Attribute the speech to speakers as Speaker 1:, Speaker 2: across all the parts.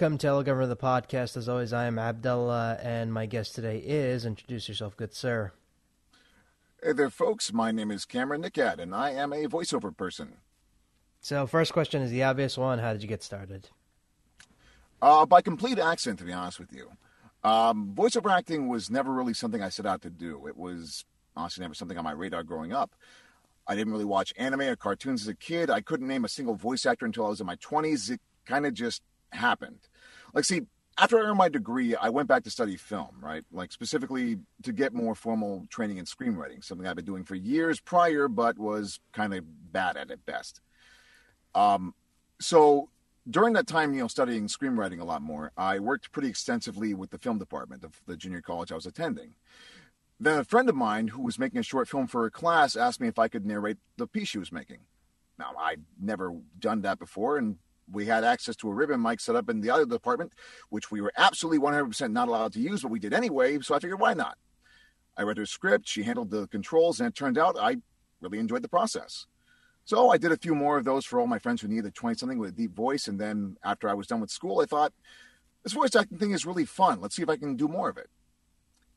Speaker 1: Welcome to Governor the podcast. As always, I am Abdullah, and my guest today is introduce yourself, good sir.
Speaker 2: Hey there, folks. My name is Kamran Nikoo, and I am a voiceover person.
Speaker 1: So, first question is the obvious one: How did you get started?
Speaker 2: Uh, by complete accident, to be honest with you. Um, voiceover acting was never really something I set out to do. It was honestly never something on my radar growing up. I didn't really watch anime or cartoons as a kid. I couldn't name a single voice actor until I was in my 20s. It kind of just happened. Like, see, after I earned my degree, I went back to study film, right? Like, specifically to get more formal training in screenwriting, something I've been doing for years prior, but was kind of bad at at best. Um, so during that time, you know, studying screenwriting a lot more, I worked pretty extensively with the film department of the junior college I was attending. Then a friend of mine who was making a short film for a class asked me if I could narrate the piece she was making. Now, I'd never done that before, and we had access to a ribbon mic set up in the other department, which we were absolutely 100% not allowed to use, but we did anyway. So I figured, why not? I read her script, she handled the controls, and it turned out I really enjoyed the process. So I did a few more of those for all my friends who needed 20 something with a deep voice. And then after I was done with school, I thought, this voice acting thing is really fun. Let's see if I can do more of it.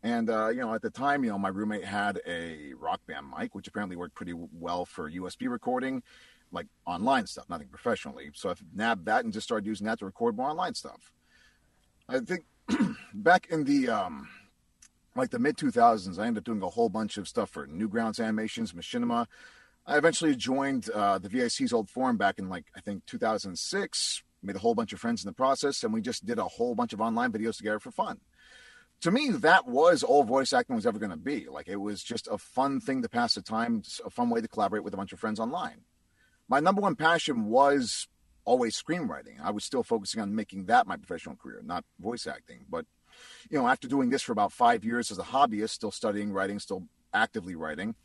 Speaker 2: And, uh, you know, at the time, you know, my roommate had a rock band mic, which apparently worked pretty well for USB recording like online stuff, nothing professionally. So I've nabbed that and just started using that to record more online stuff. I think back in the um, like the mid 2000s, I ended up doing a whole bunch of stuff for Newgrounds Animations, Machinima. I eventually joined uh, the VAC's old forum back in like I think 2006. Made a whole bunch of friends in the process, and we just did a whole bunch of online videos together for fun. To me, that was all voice acting was ever going to be. Like it was just a fun thing to pass the time, a fun way to collaborate with a bunch of friends online my number one passion was always screenwriting. I was still focusing on making that my professional career, not voice acting. But, you know, after doing this for about five years as a hobbyist, still studying writing, still actively writing,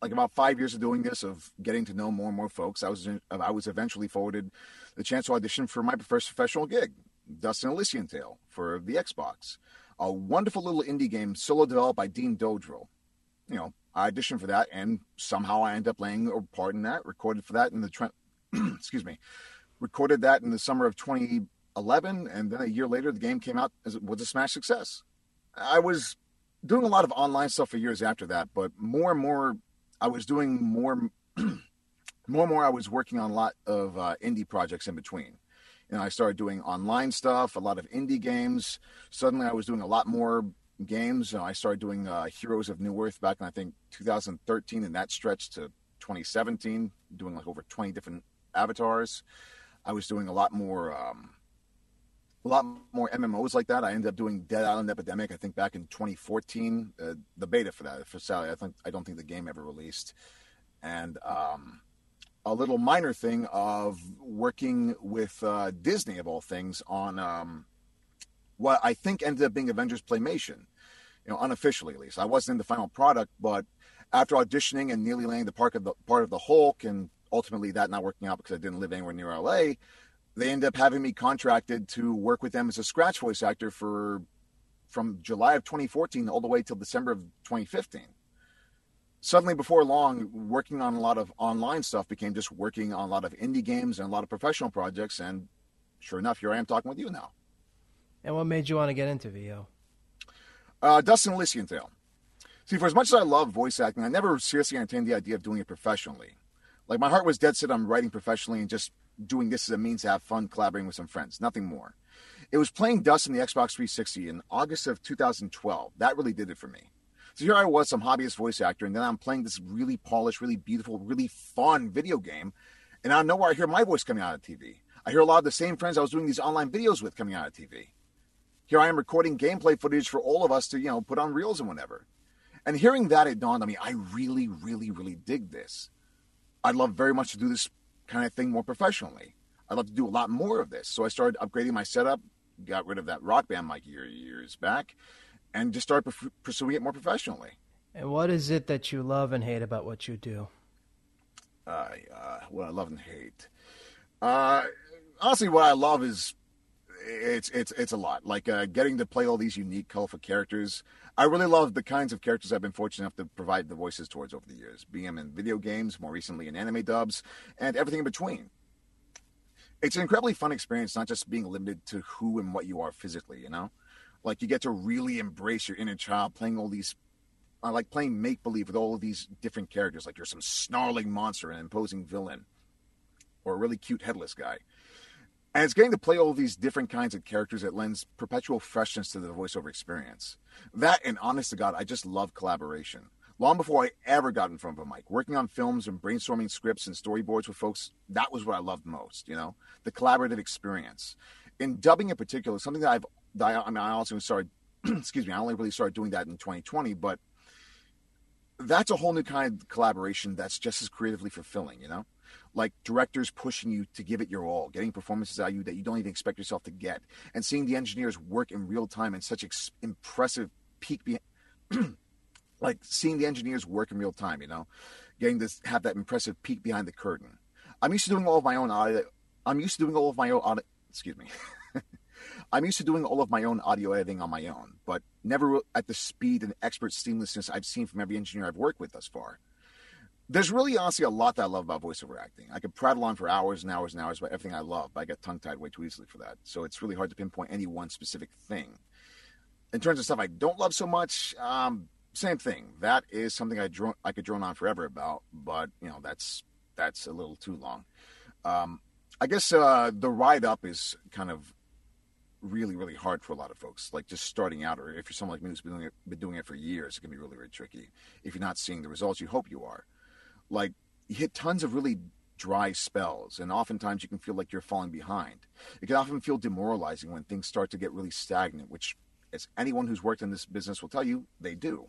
Speaker 2: like about five years of doing this, of getting to know more and more folks, I was I was eventually forwarded the chance to audition for my first professional gig, Dust: An Elysian Tail for the Xbox, a wonderful little indie game solo developed by Dean Dodrill. You know, I auditioned for that, and somehow I ended up playing a part in that. Recorded for that in the Trent, excuse me, recorded that in the summer of 2011, and then a year later, the game came out as was a smash success. I was doing a lot of online stuff for years after that, but more and more, I was doing more, more and more. I was working on a lot of uh, indie projects in between. Know, I started doing online stuff, a lot of indie games. Suddenly, I was doing a lot more games. I started doing uh, Heroes of Newerth back in I think 2013, and that stretched to 2017, doing like over 20 different avatars. I was doing a lot more, um, a lot more MMOs like that. I ended up doing Dead Island Epidemic. I think back in 2014, uh, the beta for that for Sally. I think I don't think the game ever released, and um, a little minor thing of working with uh, Disney of all things on um, what I think ended up being Avengers Playmation you know, unofficially at least. I wasn't in the final product, but after auditioning and nearly laying the part of the part of the Hulk, and ultimately that not working out because I didn't live anywhere near LA, they ended up having me contracted to work with them as a scratch voice actor for from July of 2014 all the way till December of 2015. Suddenly, before long, working on a lot of online stuff became just working on a lot of indie games and a lot of professional projects. And sure enough, here I am talking with you now.
Speaker 1: And what made you want to get into VO?
Speaker 2: Uh, Dustin Tail. See, for as much as I love voice acting, I never seriously entertained the idea of doing it professionally. Like, my heart was dead set on writing professionally and just doing this as a means to have fun collaborating with some friends, nothing more. It was playing Dust in the Xbox 360 in August of 2012. That really did it for me. So here I was, some hobbyist voice actor, and then I'm playing this really polished, really beautiful, really fun video game. And out of nowhere, I hear my voice coming out of TV. I hear a lot of the same friends I was doing these online videos with coming out of TV. Here I am recording gameplay footage for all of us to, you know, put on reels and whatever. And hearing that, it dawned on me, I really, really, really dig this. I'd love very much to do this kind of thing more professionally. I'd love to do a lot more of this. So I started upgrading my setup, got rid of that rock band mic year, years back, and just started pursuing it more professionally.
Speaker 1: And what is it that you love and hate about what you do?
Speaker 2: Uh, uh, what I love and hate. Uh, honestly, what I love is it's it's it's a lot. Like uh, getting to play all these unique, colorful characters. I really love the kinds of characters I've been fortunate enough to provide the voices towards over the years, being them in video games, more recently in anime dubs, and everything in between. it's an incredibly fun experience, not just being limited to who and what you are physically, you know? Like you get to really embrace your inner child playing all these I like playing make believe with all of these different characters. Like you're some snarling monster, an imposing villain, or a really cute headless guy. And it's getting to play all these different kinds of characters that lends perpetual freshness to the voiceover experience. That and honest to God, I just love collaboration. Long before I ever got in front of a mic, working on films and brainstorming scripts and storyboards with folks, that was what I loved most, you know, the collaborative experience. In dubbing in particular, something that I've, that I, I mean, I also started, excuse me, I only really started doing that in 2020, but that's a whole new kind of collaboration that's just as creatively fulfilling, you know? Like directors pushing you to give it your all, getting performances out of you that you don't even expect yourself to get, and seeing the engineers work in real time in such ex- impressive peak. Be- like seeing the engineers work in real time, you know, getting to have that impressive peek behind the curtain. I'm used to doing all of my own audio. I'm used to doing all of my own audio. Excuse me. I'm used to doing all of my own audio editing on my own, but never at the speed and expert seamlessness I've seen from every engineer I've worked with thus far there's really honestly a lot that I love about voiceover acting. I could prattle on for hours and hours and hours about everything I love, but I get tongue tied way too easily for that. So it's really hard to pinpoint any one specific thing. In terms of stuff I don't love so much, um, same thing. That is something I drone, I could drone on forever about, but you know that's that's a little too long. Um, I guess uh, the ride up is kind of really really hard for a lot of folks. Like just starting out, or if you're someone like me who's been doing it, been doing it for years, it can be really really tricky. If you're not seeing the results you hope you are like you hit tons of really dry spells and oftentimes you can feel like you're falling behind. It can often feel demoralizing when things start to get really stagnant which as anyone who's worked in this business will tell you they do.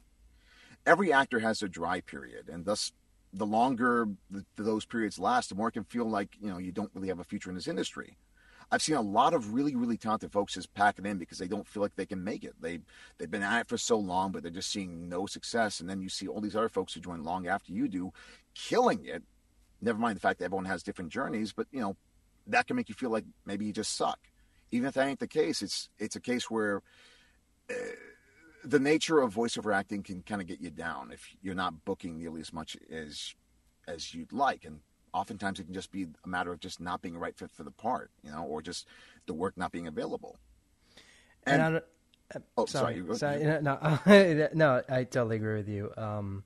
Speaker 2: Every actor has a dry period and thus the longer those periods last the more it can feel like you know you don't really have a future in this industry I've seen a lot of really, really talented folks just pack it in because they don't feel like they can make it. They they've been at it for so long, but they're just seeing no success. And then you see all these other folks who join long after you do, killing it. Never mind the fact that everyone has different journeys, but you know that can make you feel like maybe you just suck. Even if that ain't the case, it's it's a case where. Uh, the nature of voiceover acting can kind of get you down if you're not booking nearly as much as as you'd like and oftentimes it can just be a matter of just not being a right fit for the part, you know, or just the work not being available.
Speaker 1: And, and uh, oh, sorry, sorry, sorry no, no, I totally agree with you. Um,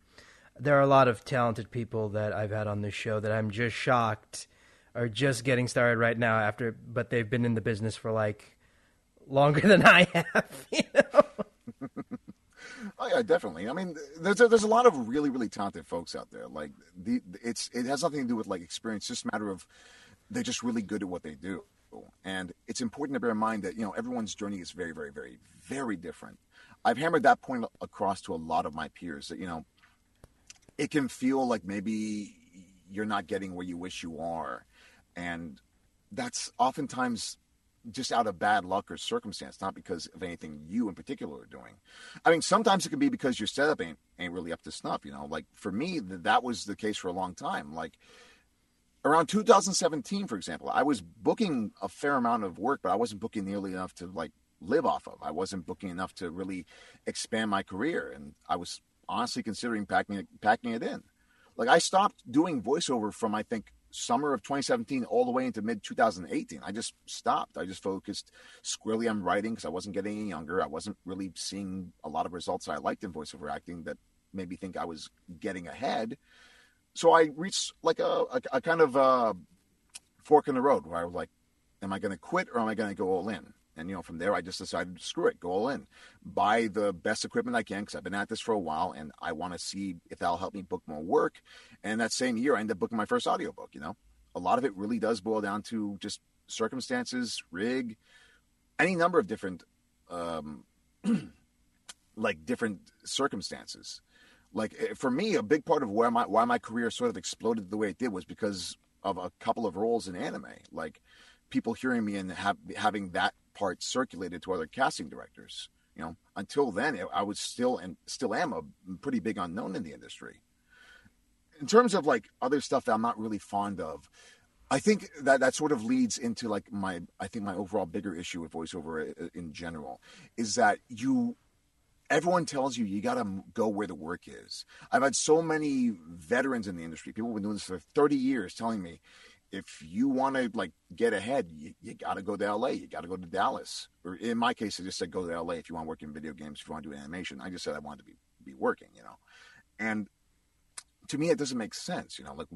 Speaker 1: there are a lot of talented people that I've had on this show that I'm just shocked are just getting started right now after, but they've been in the business for like longer than I have. You know?
Speaker 2: Oh yeah, definitely. I mean, there's a, there's a lot of really really talented folks out there. Like the it's it has nothing to do with like experience. It's just a matter of they're just really good at what they do. And it's important to bear in mind that you know everyone's journey is very very very very different. I've hammered that point across to a lot of my peers that you know it can feel like maybe you're not getting where you wish you are, and that's oftentimes just out of bad luck or circumstance, not because of anything you in particular are doing. I mean, sometimes it can be because your setup ain't ain't really up to snuff. You know, like for me, that was the case for a long time. Like around 2017, for example, I was booking a fair amount of work, but I wasn't booking nearly enough to like live off of. I wasn't booking enough to really expand my career, and I was honestly considering packing it, packing it in. Like I stopped doing voiceover from I think summer of 2017 all the way into mid 2018. I just stopped. I just focused squarely on writing because I wasn't getting any younger. I wasn't really seeing a lot of results that I liked in voiceover acting that made me think I was getting ahead. So I reached like a, a, a kind of a uh, fork in the road where I was like, am I going to quit or am I going to go all in? And you know, from there, I just decided, to screw it, go all in, buy the best equipment I can because I've been at this for a while, and I want to see if that'll help me book more work. And that same year, I ended up booking my first audiobook. You know, a lot of it really does boil down to just circumstances, rig, any number of different, um, like different circumstances. Like eh, for me, a big part of where my why my career sort of exploded the way it did was because of a couple of roles in anime. Like people hearing me and have, having that part circulated to other casting directors. You know, until then, I was still and still am a pretty big unknown in the industry. In terms of like other stuff that I'm not really fond of, I think that that sort of leads into like my I think my overall bigger issue with voiceover uh, in general is that you everyone tells you you got to go where the work is. I've had so many veterans in the industry, people who've been doing this for 30 years telling me if you want to like get ahead, you, you got to go to LA. You got to go to Dallas. Or in my case, I just said go to LA if you want to work in video games. If you want to do animation, I just said I wanted to be be working. You know, and to me, it doesn't make sense. You know, like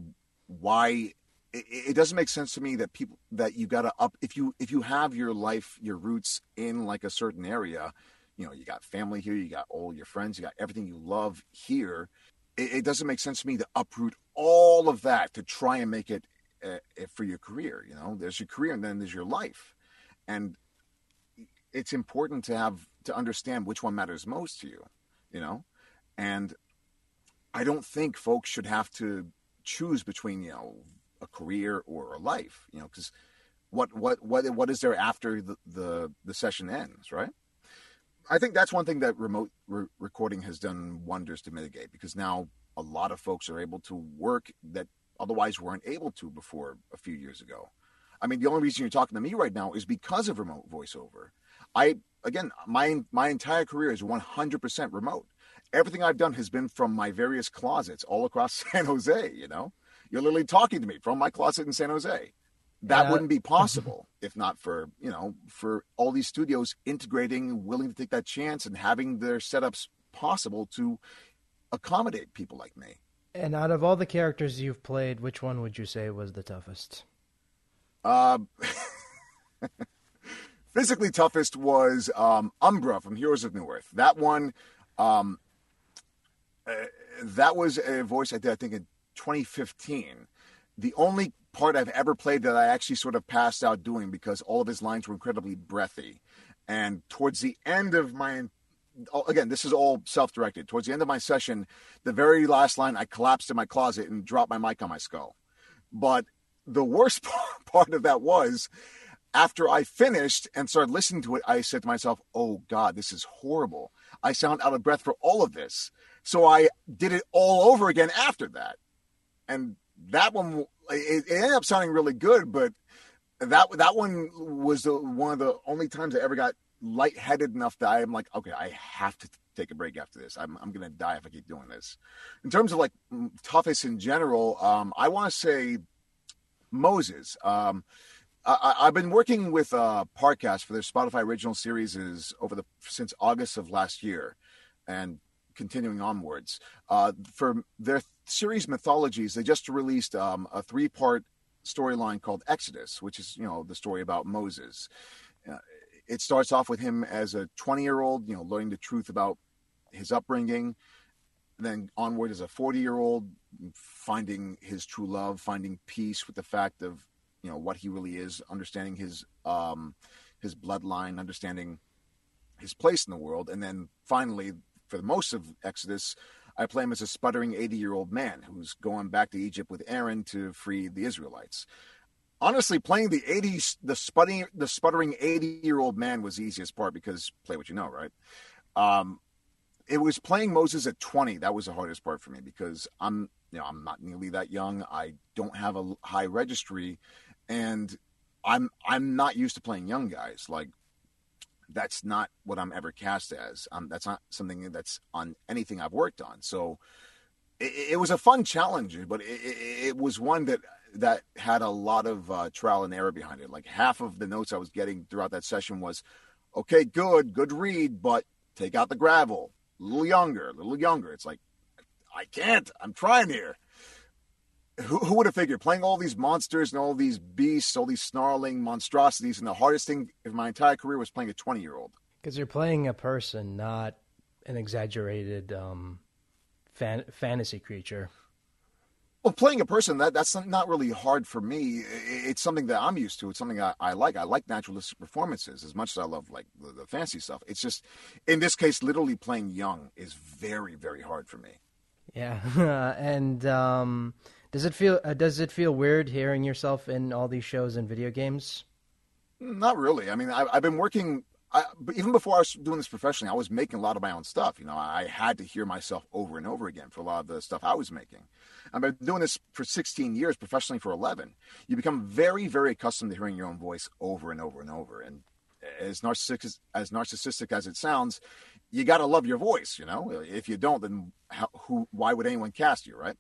Speaker 2: why it, it doesn't make sense to me that people that you got to up if you if you have your life your roots in like a certain area you know you got family here you got all your friends you got everything you love here it, it doesn't make sense to me to uproot all of that to try and make it uh, for your career you know? There's your career and then there's your life. And it's important to have to understand which one matters most to you you know? And i don't think folks should have to choose between you know a career or a life you know because what what what what is there after the, the the session ends right? I think that's one thing that remote re- recording has done wonders to mitigate because now a lot of folks are able to work that otherwise weren't able to before a few years ago i mean the only reason you're talking to me right now is because of remote voiceover i again my my entire career is 100% remote everything i've done has been from my various closets all across san jose you know you're literally talking to me from my closet in San Jose. That yeah. wouldn't be possible if not for, you know, for all these studios integrating, willing to take that chance and having their setups possible to accommodate people like me.
Speaker 1: And out of all the characters you've played, which one would you say was the toughest?
Speaker 2: Uh, physically toughest was um, Umbra from Heroes of Newerth. That one, um, uh, that was a voice I did, I think, in 2015. The only part I've ever played that I actually sort of passed out doing because all of his lines were incredibly breathy. And towards the end of my again, this is all self-directed. Towards the end of my session, the very last line, I collapsed in my closet and dropped my mic on my skull. But the worst part of that was after I finished and started listening to it, I said to myself, "Oh God, this is horrible. I sound out of breath for all of this." So I did it all over again after that and that one it, it ended up sounding really good, but that that one was the one of the only times I ever got lightheaded enough that I'm like, okay, I have to take a break after this. I'm I'm gonna die if I keep doing this. In terms of like toughest in general, um, I want to say Moses. Um, I, have been working with uh, Parcast for their Spotify original series is over the since August of last year, and continuing onwards. Uh, for their series mythologies, they just released um, a three part storyline called Exodus, which is, you know, the story about Moses. Uh, it starts off with him as a 20 year old, you know, learning the truth about his upbringing. Then onward as a 40 year old, finding his true love, finding peace with the fact of, you know, what he really is, understanding his, um, his bloodline, understanding his place in the world. And then finally, for the most of Exodus, I play him as a sputtering 80 year old man who's going back to Egypt with Aaron to free the Israelites. Honestly, playing the 80s, the sputtering, the sputtering 80 year old man was the easiest part because play what you know, right? Um, it was playing Moses at 20 that was the hardest part for me because I'm, you know, I'm not nearly that young. I don't have a high registry, and I'm I'm not used to playing young guys. Like that's not what I'm ever cast as. Um, that's not something that's on anything I've worked on. So it, it was a fun challenge, but it, it, was one that that had a lot of uh, trial and error behind it. Like half of the notes I was getting throughout that session was, "Okay, good, good read, but take out the gravel. A little younger, a little younger." It's like I can't. I'm trying here who, who would have figured playing all these monsters and all these beasts, all these snarling monstrosities, and the hardest thing in my entire career was playing a 20 year old.
Speaker 1: Because you're playing a person, not an exaggerated um, fan- fantasy creature.
Speaker 2: Well, playing a person that that's not really hard for me. It's something that I'm used to. It's something I, I like. I like naturalistic performances as much as I love like the, the fancy stuff. It's just in this case, literally playing young is very very hard for me.
Speaker 1: Yeah, and um, does it feel uh, does it feel weird hearing yourself in all these shows and video games?
Speaker 2: Not really. I mean, I, have been working. I, even before I was doing this professionally, I was making a lot of my own stuff. You know, I had to hear myself over and over again for a lot of the stuff I was making. I've been doing this for 16 years, professionally for 11. You become very, very accustomed to hearing your own voice over and over and over. And as narcissistic as narcissistic as it sounds, you got to love your voice. You know, if you don't, then how, who? Why would anyone cast you, right?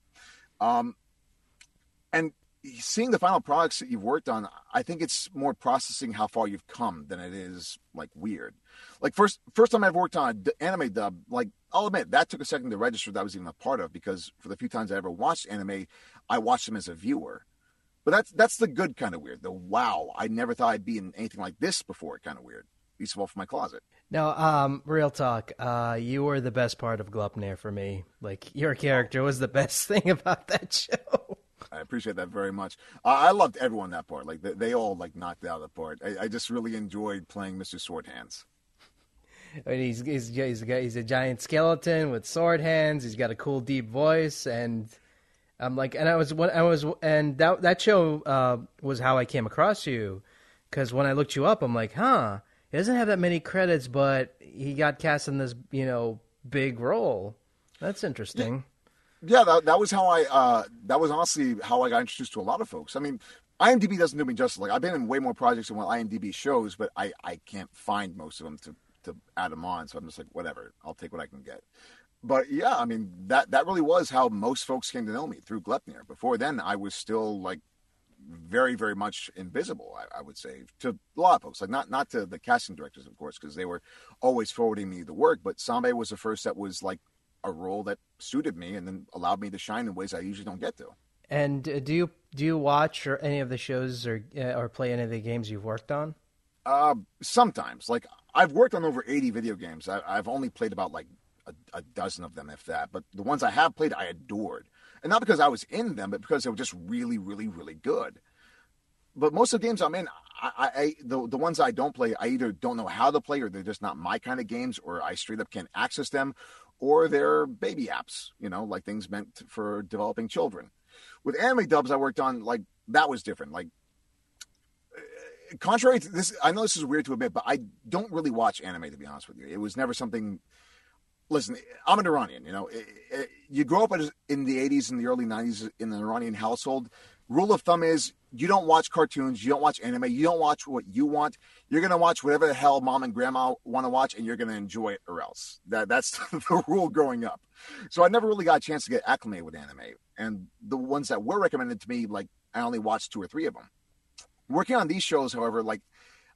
Speaker 2: Um, and seeing the final products that you've worked on, I think it's more processing how far you've come than it is like weird. Like first first time I've worked on an anime dub, like I'll admit that took a second to register that I was even a part of because for the few times I ever watched anime, I watched them as a viewer. But that's that's the good kind of weird. The wow, I never thought I'd be in anything like this before kind of weird. Least of all from my closet.
Speaker 1: Now, um, real talk. Uh, you were the best part of Gleipnir for me. Like your character was the best thing about that show.
Speaker 2: I appreciate that very much. Uh, I loved everyone that part. Like they, they, all like knocked out of the part. I, I just really enjoyed playing Mr. Sword Hands.
Speaker 1: And he's he's he's a, he's a giant skeleton with sword hands. He's got a cool deep voice, and I'm like, and I was I was and that that show uh, was how I came across you, because when I looked you up, I'm like, huh, he doesn't have that many credits, but he got cast in this you know big role. That's interesting
Speaker 2: yeah, that, that was how I. Uh, that was honestly how I got introduced to a lot of folks. I mean, IMDb doesn't do me justice. Like I've been in way more projects than what IMDb shows, but I I can't find most of them to to add them on. So I'm just like, whatever, I'll take what I can get. But yeah, I mean that that really was how most folks came to know me through Gleipnir. Before then, I was still like very very much invisible. I, I would say to a lot of folks, like not not to the casting directors, of course, because they were always forwarding me the work. But Sambe was the first that was like a role that suited me and then allowed me to shine in ways I usually don't get to.
Speaker 1: And uh, do you do you watch or any of the shows or uh, or play any of the games you've worked on?
Speaker 2: Uh, sometimes, like I've worked on over eighty video games. I, have only played about like a, a, dozen of them, if that. But the ones I have played, I adored, and not because I was in them, but because they were just really, really, really good. But most of the games I'm in, I, I the the ones I don't play, I either don't know how to play, or they're just not my kind of games, or I straight up can't access them, or they're baby apps, you know, like things meant for developing children. With anime dubs, I worked on like that was different. Like, contrary to this, I know this is weird to admit, but I don't really watch anime to be honest with you. It was never something. Listen, I'm an Iranian. You know, it, it, you grow up in the '80s and the early '90s in an Iranian household rule of thumb is you don't watch cartoons, you don't watch anime, you don't watch what you want. You're gonna watch whatever the hell mom and grandma want to watch, and you're gonna enjoy it, or else. That that's the rule growing up. So I never really got a chance to get acclimated with anime, and the ones that were recommended to me, like I only watched two or three of them. Working on these shows, however, like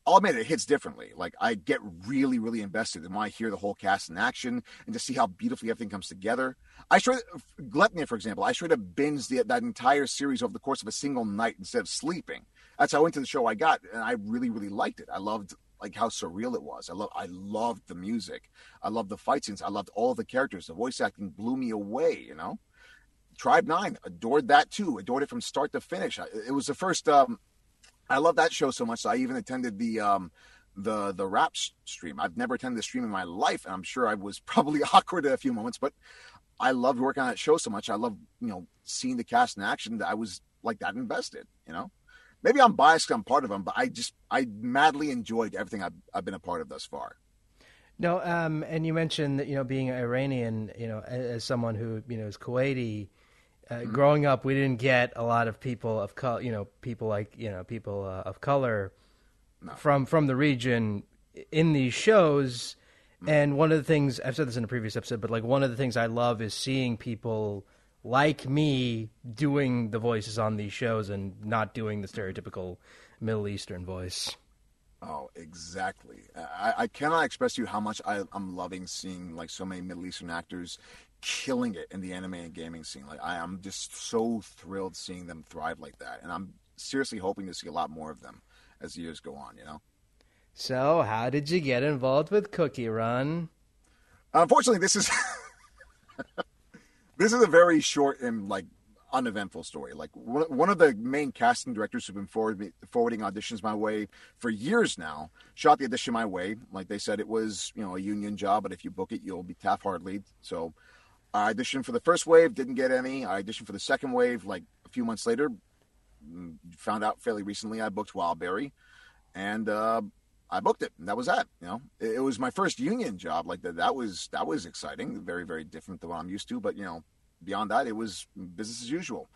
Speaker 2: I'll admit it hits differently. Like I get really, really invested and when I hear the whole cast in action and to see how beautifully everything comes together. I straight Gleipnir, for example, I straight up binged the, that entire series over the course of a single night instead of sleeping. That's how into the show I got, and I really, really liked it. I loved like how surreal it was. I love, I loved the music. I loved the fight scenes. I loved all the characters. The voice acting blew me away. You know, Tribe Nine adored that too. Adored it from start to finish. It was the first. Um, I love that show so much. So I even attended the um, the the rap stream. I've never attended the stream in my life, and I'm sure I was probably awkward at a few moments. But I loved working on that show so much. I love you know seeing the cast in action. That I was like that invested. You know, maybe I'm biased. I'm part of them, but I just I madly enjoyed everything I've, I've been a part of thus far.
Speaker 1: No, um, and you mentioned that you know being Iranian, you know, as someone who you know is Kuwaiti uh, mm-hmm. Growing up, we didn't get a lot of people of color, you know, people like you know people uh, of color no. from from the region in these shows. Mm-hmm. And one of the things I've said this in a previous episode, but like one of the things I love is seeing people like me doing the voices on these shows and not doing the stereotypical Middle Eastern voice.
Speaker 2: Oh, exactly. I, I cannot express to you how much I, am loving seeing like so many Middle Eastern actors killing it in the anime and gaming scene. Like I am just so thrilled seeing them thrive like that, and I'm seriously hoping to see a lot more of them as years go on. You know.
Speaker 1: So, how did you get involved with Cookie Run?
Speaker 2: Unfortunately, this is this is a very short and like uneventful story. Like one of the main casting directors who've been forward forwarding auditions my way for years now shot the audition my way. Like they said, it was you know a union job, but if you book it, you'll be Taft Hartley. So I auditioned for the first wave, didn't get any. I auditioned for the second wave like a few months later. Mm, found out fairly recently I booked Wildberry, and uh, I booked it. And that was that. You know, it, it, was my first union job. Like that, that was that was exciting. Very very different than what I'm used to. But you know, beyond that, it was business as usual.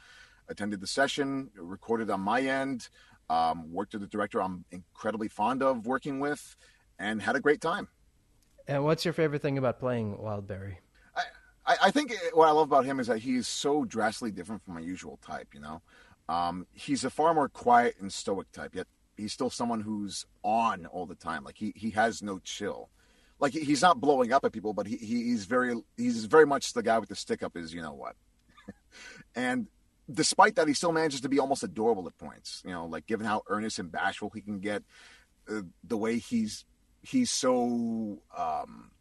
Speaker 2: Attended the session, recorded on my end, um, worked with the director I'm incredibly fond of working with, and had a great time.
Speaker 1: And what's your favorite thing about playing Wildberry?
Speaker 2: I, I think what I love about him is that he is so drastically different from my usual type. You know, Um, he's a far more quiet and stoic type, yet he's still someone who's on all the time. Like he he has no chill. Like he's not blowing up at people, but he, he's very he's very much the guy with the stick up is you know what. and despite that, he still manages to be almost adorable at points. You know, like given how earnest and bashful he can get, uh, the way he's he's so um,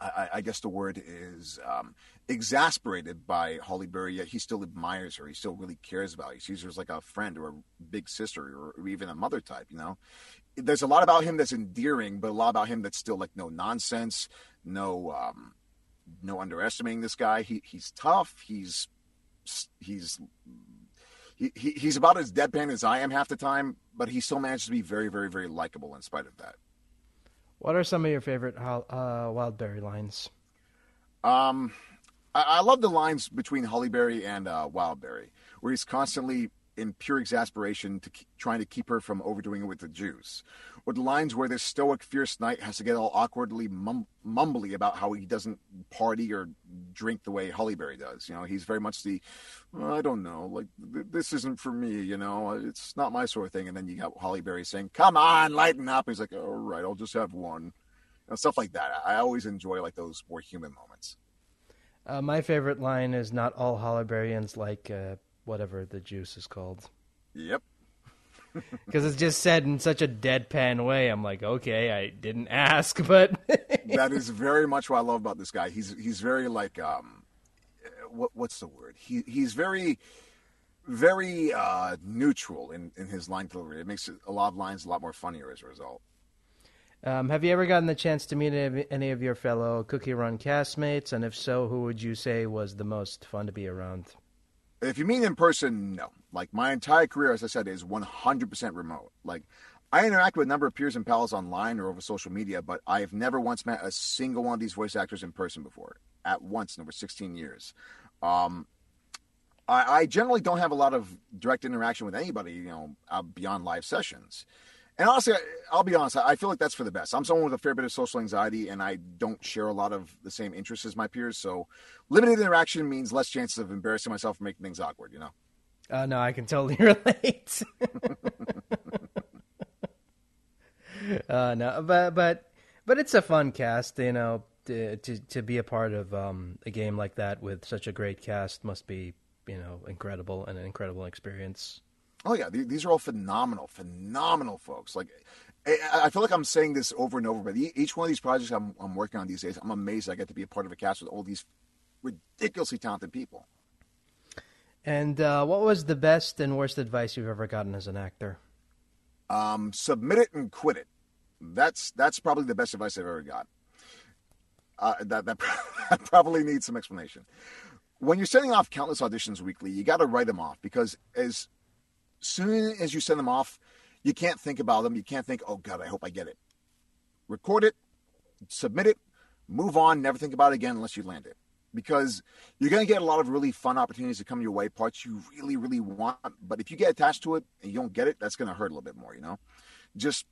Speaker 2: I, I, guess the word is um, exasperated by Hollyberry, yet he still admires her. He still really cares about her. He sees her as like a friend or a big sister or, even a mother type, you know? There's a lot about him that's endearing, but a lot about him that's still like no nonsense, no um, no underestimating this guy. He he's tough. He's he's he, he's about as deadpan as I am half the time, but he still manages to be very, very, very likable in spite of that.
Speaker 1: What are some of your favorite uh, Wildberry lines?
Speaker 2: Um, I, I, love the lines between Hollyberry and uh, Wildberry, where he's constantly in pure exasperation to keep, trying to keep her from overdoing it with the juice, or the lines where this stoic, fierce knight has to get all awkwardly mum- mumbly about how he doesn't party or drink the way Hollyberry does. You know, he's very much the, well, I don't know, like th- this isn't for me. You know, it's not my sort of thing. And then you got Hollyberry saying, "Come on, lighten up." He's like, "All right, I'll just have one." Know, stuff like that. I always enjoy like those more human moments.
Speaker 1: Uh, my favorite line is not all Halle like uh, whatever the juice is called.
Speaker 2: Yep
Speaker 1: because it's just said in such a deadpan way. I'm like, okay, I didn't ask, but
Speaker 2: that is very much what I love about this guy. He's he's very like um, what what's the word? He he's very very uh, neutral in in his line delivery. It makes a lot of lines a lot more funnier as a result.
Speaker 1: Um, have you ever gotten the chance to meet any of your fellow Cookie Run castmates? And if so, who would you say was the most fun to be around?
Speaker 2: If you mean in person, no. Like my entire career, as I said, is 100% remote. Like I interact with a number of peers and pals online or over social media, but I have never once met a single one of these voice actors in person before. At once in over 16 years. Um, I, I, generally don't have a lot of direct interaction with anybody, you know, beyond live sessions. And honestly, I'll be honest, I feel like that's for the best. I'm someone with a fair bit of social anxiety and I don't share a lot of the same interests as my peers. So limited interaction means less chances of embarrassing myself or making things awkward, you know?
Speaker 1: Uh, no, I can totally relate. uh, no, but but but it's a fun cast, you know. To to, to be a part of um, a game like that with such a great cast must be you know incredible and an incredible experience.
Speaker 2: Oh yeah, these are all phenomenal, phenomenal folks. Like, I feel like I'm saying this over and over, but each one of these projects I'm, I'm working on these days, I'm amazed I get to be a part of a cast with all these ridiculously talented people.
Speaker 1: And uh, what was the best and worst advice you've ever gotten as an actor?
Speaker 2: Um, submit it and quit it. That's that's probably the best advice I've ever got. Uh, that, that that probably needs some explanation. When you're sending off countless auditions weekly, you got to write them off because as soon as you send them off, you can't think about them. You can't think, "Oh God, I hope I get it." Record it, submit it, move on. Never think about it again unless you land it because you're going to get a lot of really fun opportunities to come your way, parts you really, really want. But if you get attached to it and you don't get it, that's going to hurt a little bit more, you know? Just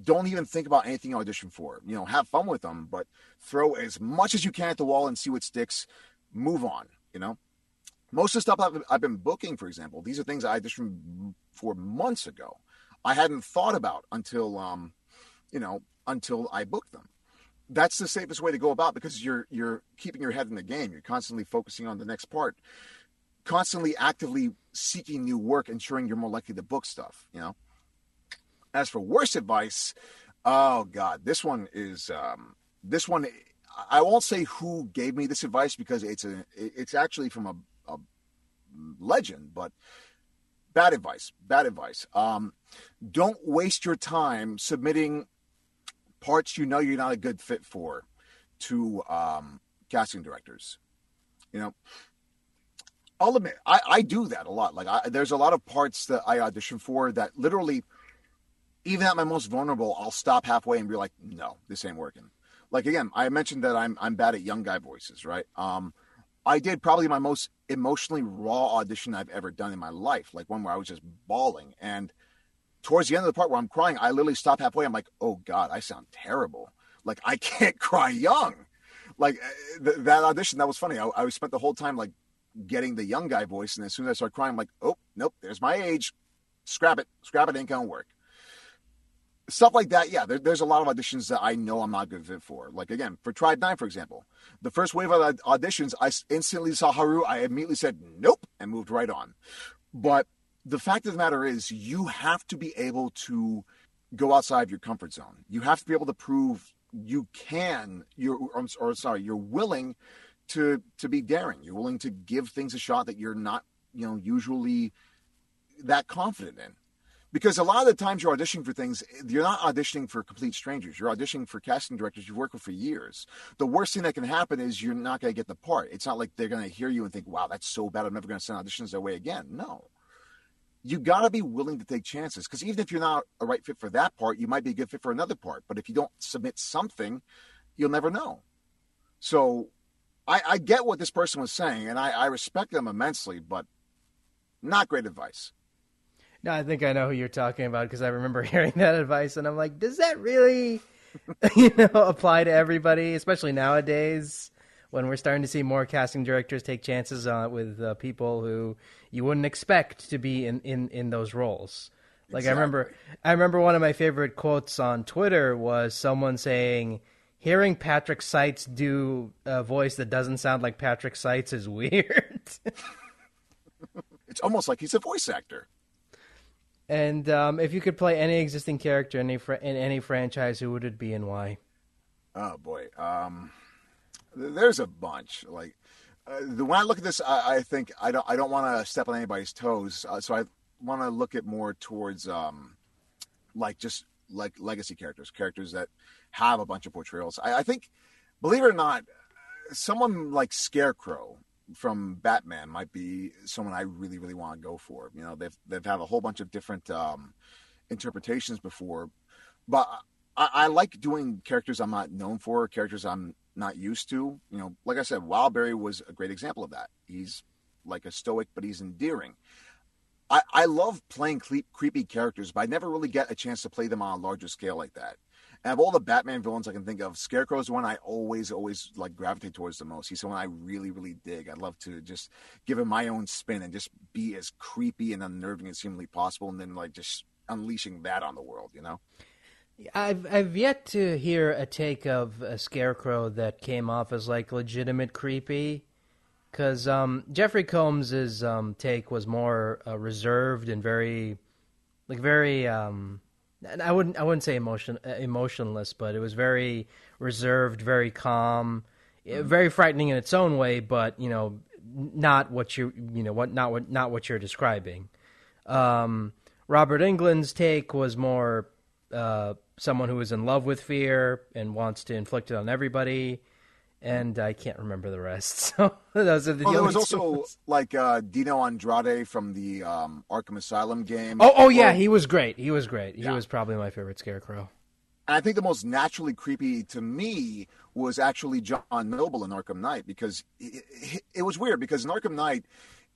Speaker 2: don't even think about anything you audition for. You know, have fun with them, but throw as much as you can at the wall and see what sticks. Move on, you know? Most of the stuff I've, I've been booking, for example, these are things I auditioned for months ago. I hadn't thought about until, um, you know, until I booked them that's the safest way to go about because you're you're keeping your head in the game. You're constantly focusing on the next part, constantly actively seeking new work, ensuring you're more likely to book stuff. You know. As for worse advice, oh god, this one is um, this one. I won't say who gave me this advice because it's a it's actually from a legend, but bad advice. Bad advice. Um, don't waste your time submitting parts you know you're not a good fit for to um, casting directors. You know, I'll admit I, I do that a lot. Like I, there's a lot of parts that I audition for that literally, even at my most vulnerable, I'll stop halfway and be like, no, this ain't working. Like again, I mentioned that I'm I'm bad at young guy voices, right? Um, I did probably my most emotionally raw audition I've ever done in my life, like one where I was just bawling and towards the end of the part where I'm crying, I literally stop halfway. I'm like, oh God, I sound terrible. Like I can't cry young. Like uh, th- that audition, that was funny. I, I spent the whole time like getting the young guy voice, and as soon as I start crying, I'm like, oh nope, there's my age. Scrap it, scrap it, ain't gonna work. Stuff like that, yeah. There, there's a lot of auditions that I know I'm not good fit for. Like again, for Tribe Nine, for example, the first wave of auditions, I instantly saw Haru. I immediately said nope and moved right on. But the fact of the matter is, you have to be able to go outside of your comfort zone. You have to be able to prove you can. You're or sorry, you're willing to to be daring. You're willing to give things a shot that you're not, you know, usually that confident in. Because a lot of the times you're auditioning for things, you're not auditioning for complete strangers. You're auditioning for casting directors you've worked with for years. The worst thing that can happen is you're not going to get the part. It's not like they're going to hear you and think, wow, that's so bad. I'm never going to send auditions their way again. No you got to be willing to take chances because even if you're not a right fit for that part, you might be a good fit for another part. But if you don't submit something, you'll never know. So I, I get what this person was saying, and I, I respect them immensely, but not great advice.
Speaker 1: I think I know who you're talking about because I remember hearing that advice, and I'm like, does that really, you know, apply to everybody, especially nowadays? when we're starting to see more casting directors take chances uh, with uh, people who you wouldn't expect to be in, in, in those roles. Like exactly. I remember, I remember one of my favorite quotes on Twitter was someone saying, "Hearing Patrick Seitz do a voice that doesn't sound like Patrick Seitz is weird."
Speaker 2: it's almost like he's a voice actor.
Speaker 1: And um, if you could play any existing character in any, fr- in any franchise, who would it be and why?
Speaker 2: Oh boy, um, there's a bunch. Like uh, the when I look at this, I, I think I don't I don't want to step on anybody's toes, uh, so I want to look at more towards um, like just like legacy characters, characters that have a bunch of portrayals. I, I think, believe it or not, someone like Scarecrow from Batman might be someone I really really want to go for. You know, they've they've had a whole bunch of different um, interpretations before, but I, I like doing characters I'm not known for, characters I'm not used to. You know, like I said, Wildberry was a great example of that. He's like a stoic, but he's endearing. I, I love playing creepy characters, but I never really get a chance to play them on a larger scale like that. And of all the Batman villains I can think of, Scarecrow is one I always, always like gravitate towards the most. He's the one I really, really dig. I'd love to just give him my own spin and just be as creepy and unnerving as humanly possible, and then like just unleashing that on the world, you know?
Speaker 1: I've I've yet to hear a take of a scarecrow that came off as like legitimate creepy, because um, Jeffrey Combs's um, take was more uh, reserved and very, like very. Um, I wouldn't I wouldn't say emotion uh, emotionless, but it was very reserved, very calm, mm. very frightening in its own way, but you know, not what you you know what not what not what you're describing. Um, Robert Englund's take was more uh, someone who is in love with fear and wants to inflict it on everybody. And I can't remember the rest. So those are the.
Speaker 2: Oh, there was also ones. like uh, Dino Andrade from the um, Arkham Asylum game.
Speaker 1: Oh, oh yeah, he was great. He was great. He yeah. was probably my favorite Scarecrow.
Speaker 2: And I think the most naturally creepy to me was actually John Noble in Arkham Knight because it, it, it was weird because in Arkham Knight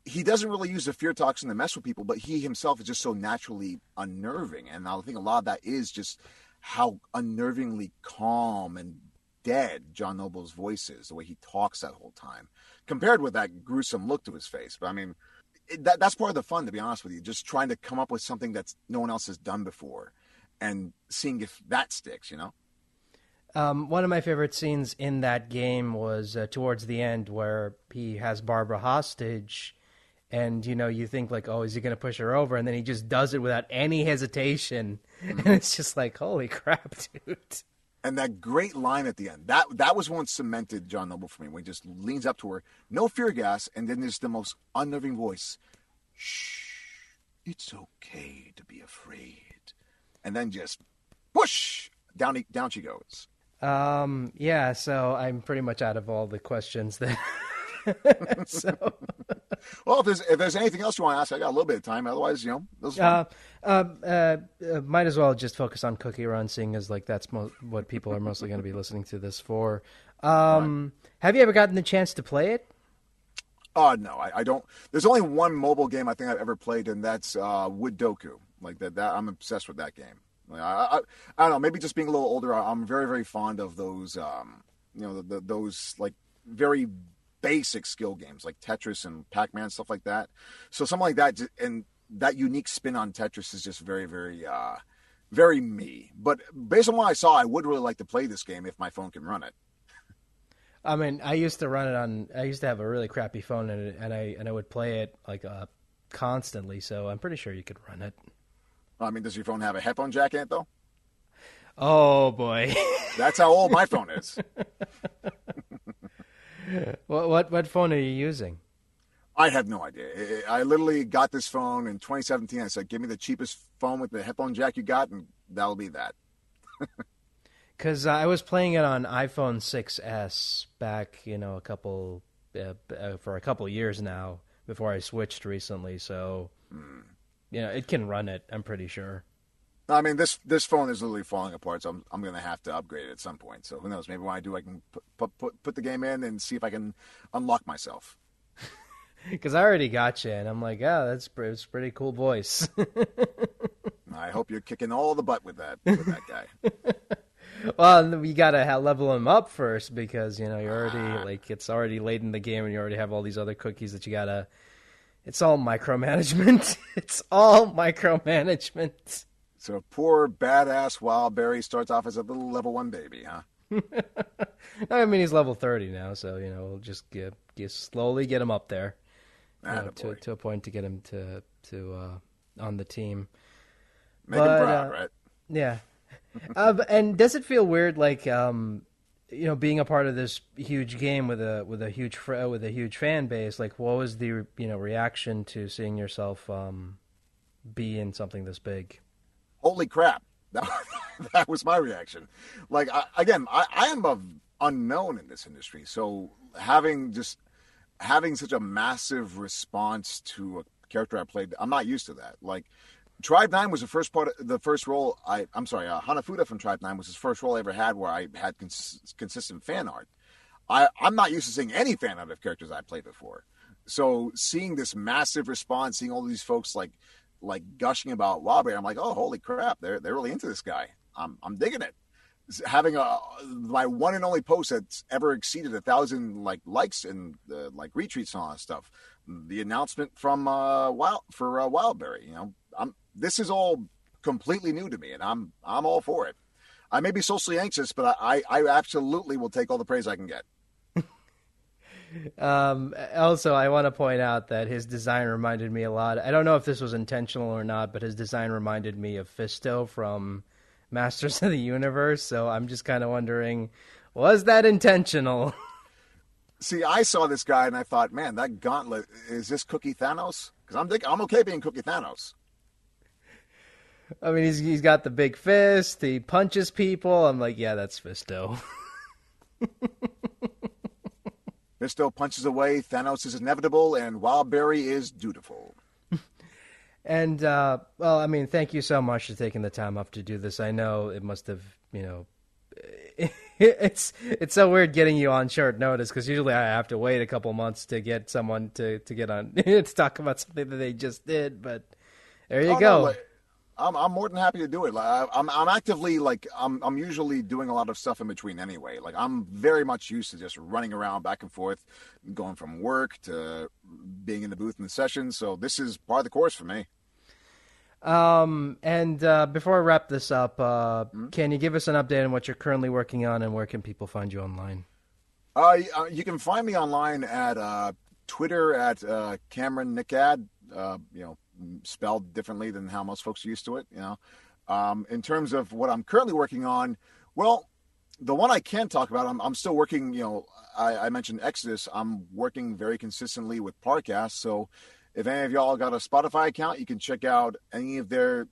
Speaker 2: he doesn't really use the fear toxin to mess with people, but he himself is just so naturally unnerving. And I think a lot of that is just how unnervingly calm and dead John Noble's voice is, the way he talks that whole time, compared with that gruesome look to his face. But I mean, it, that, that's part of the fun, to be honest with you, just trying to come up with something that no one else has done before and seeing if that sticks, you know?
Speaker 1: Um, one of my favorite scenes in that game was uh, towards the end where he has Barbara hostage and you know you think like oh is he going to push her over and then he just does it without any hesitation mm-hmm. and it's just like holy crap dude
Speaker 2: and that great line at the end that that was one cemented john noble for me when he just leans up to her no fear gas and then there's the most unnerving voice shh it's okay to be afraid. And then just whoosh down down she goes.
Speaker 1: Um yeah so i'm pretty much out of all the questions that
Speaker 2: so, well, if there's if there's anything else you want to ask, I got a little bit of time. Otherwise, you know,
Speaker 1: those. Uh, uh, uh, might as well just focus on Cookie Run, seeing as like that's mo- what people are mostly going to be listening to this for. Um, right. Have you ever gotten the chance to play it?
Speaker 2: Oh no, I, I, don't. There's only one mobile game I think I've ever played, and that's uh, Woodoku. Like that, that I'm obsessed with that game. Like, I, I, I, don't know. Maybe just being a little older, I'm very, very fond of those. Um, you know, the, the, those like very basic skill games like Tetris and Pac Man stuff like that. So something like that, and that unique spin on Tetris is just very, very, uh, very me. But based on what I saw, I would really like to play this game if my phone can run it.
Speaker 1: I mean, I used to run it on. I used to have a really crappy phone, and and I and I would play it like uh, constantly. So I'm pretty sure you could run it.
Speaker 2: I mean, does your phone have a headphone jack in it though?
Speaker 1: Oh boy,
Speaker 2: that's how old my phone is.
Speaker 1: what what what phone are you using?
Speaker 2: I have no idea. I literally got this phone in 2017. I said, "Give me the cheapest phone with the headphone jack you got, and that'll be that."
Speaker 1: Because I was playing it on iPhone 6s back, you know, a couple uh, uh, for a couple years now before I switched recently. So, mm. you know, it can run it. I'm pretty sure.
Speaker 2: I mean, this this phone is literally falling apart, so I'm I'm gonna have to upgrade it at some point. So who knows? Maybe when I do, I can put put put the game in and see if I can unlock myself.
Speaker 1: Because I already got you, and I'm like, oh, that's it's pretty cool voice.
Speaker 2: I hope you're kicking all the butt with that with that guy.
Speaker 1: well, you gotta level him up first because you know you're already ah. like it's already late in the game, and you already have all these other cookies that you gotta. It's all micromanagement. it's all micromanagement.
Speaker 2: So poor badass Wildberry starts off as a little level one baby, huh?
Speaker 1: I mean, he's level thirty now, so you know we'll just get, get slowly get him up there know, to to a point to get him to to uh, on the team.
Speaker 2: Make but, him proud, uh, right?
Speaker 1: Yeah, uh, and does it feel weird, like um, you know, being a part of this huge game with a with a huge fr- with a huge fan base? Like, what was the you know reaction to seeing yourself um, be in something this big?
Speaker 2: Holy crap! That, was my reaction. Like, I, again, I, I am a unknown in this industry, so having just having such a massive response to a character I played, I'm not used to that. Like Tribe Nine was the first part, of, the first role I, I'm sorry, uh, Hanafuda from Tribe Nine was his first role I ever had where I had cons- consistent fan art. I, I'm not used to seeing any fan art of characters I played before. So seeing this massive response, seeing all these folks like like gushing about Wildberry, I'm like, oh, holy crap, they're they're really into this guy. I'm I'm digging it. Having a my one and only post that's ever exceeded a thousand like likes and uh, like retweets and all that stuff. The announcement from uh, Wild for uh, Wildberry, you know, I'm this is all completely new to me, and I'm I'm all for it. I may be socially anxious, but I I absolutely will take all the praise I can get.
Speaker 1: Um, also, I want to point out that his design reminded me a lot. I don't know if this was intentional or not, but his design reminded me of Fisto from Masters of the Universe. So I'm just kind of wondering, was that intentional?
Speaker 2: See, I saw this guy and I thought, man, that gauntlet is this Cookie Thanos? Because I'm I'm okay being Cookie Thanos.
Speaker 1: I mean, he's he's got the big fist. He punches people. I'm like, yeah, that's Fisto.
Speaker 2: Fisto punches away. Thanos is inevitable, and Wildberry is dutiful.
Speaker 1: and uh, well, I mean, thank you so much for taking the time off to do this. I know it must have, you know, it's it's so weird getting you on short notice because usually I have to wait a couple months to get someone to to get on to talk about something that they just did. But there you oh, go. No,
Speaker 2: I'm, I'm more than happy to do it. Like, I'm I'm actively like I'm I'm usually doing a lot of stuff in between anyway. Like I'm very much used to just running around back and forth, going from work to being in the booth in the session. So this is part of the course for me.
Speaker 1: Um, and uh, before I wrap this up, uh, mm-hmm. can you give us an update on what you're currently working on and where can people find you online?
Speaker 2: Uh, you can find me online at uh, Twitter at uh, Kamran Nickad. Uh, you know, spelled differently than how most folks are used to it. You know, um, in terms of what I'm currently working on, well, the one I can talk about, I'm, I'm still working. You know, I, I, mentioned Exodus. I'm working very consistently with Parcast. So, if any of y'all got a Spotify account, you can check out any of their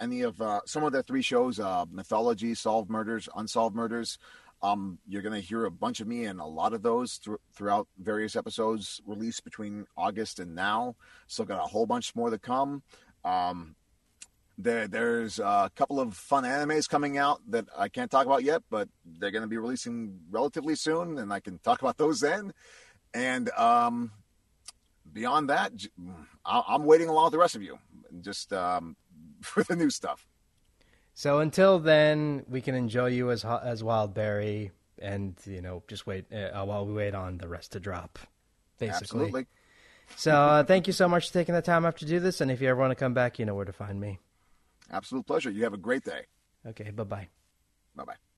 Speaker 2: any of uh, some of their three shows: uh, Mythology, Solved Murders, Unsolved Murders. Um, you're going to hear a bunch of me and a lot of those th- throughout various episodes released between August and now. Still got a whole bunch more to come. Um, there, there's a couple of fun animes coming out that I can't talk about yet, but they're going to be releasing relatively soon, and I can talk about those then. And um, beyond that, I'm waiting along with the rest of you, just um, for the new stuff.
Speaker 1: So until then, we can enjoy you as as Wildberry, and you know, just wait uh, while we wait on the rest to drop. basically.
Speaker 2: Absolutely.
Speaker 1: So uh, thank you so much for taking the time up to do this. And if you ever want to come back, you know where to find me.
Speaker 2: Absolute pleasure. You have a great day.
Speaker 1: Okay. Bye bye.
Speaker 2: Bye bye.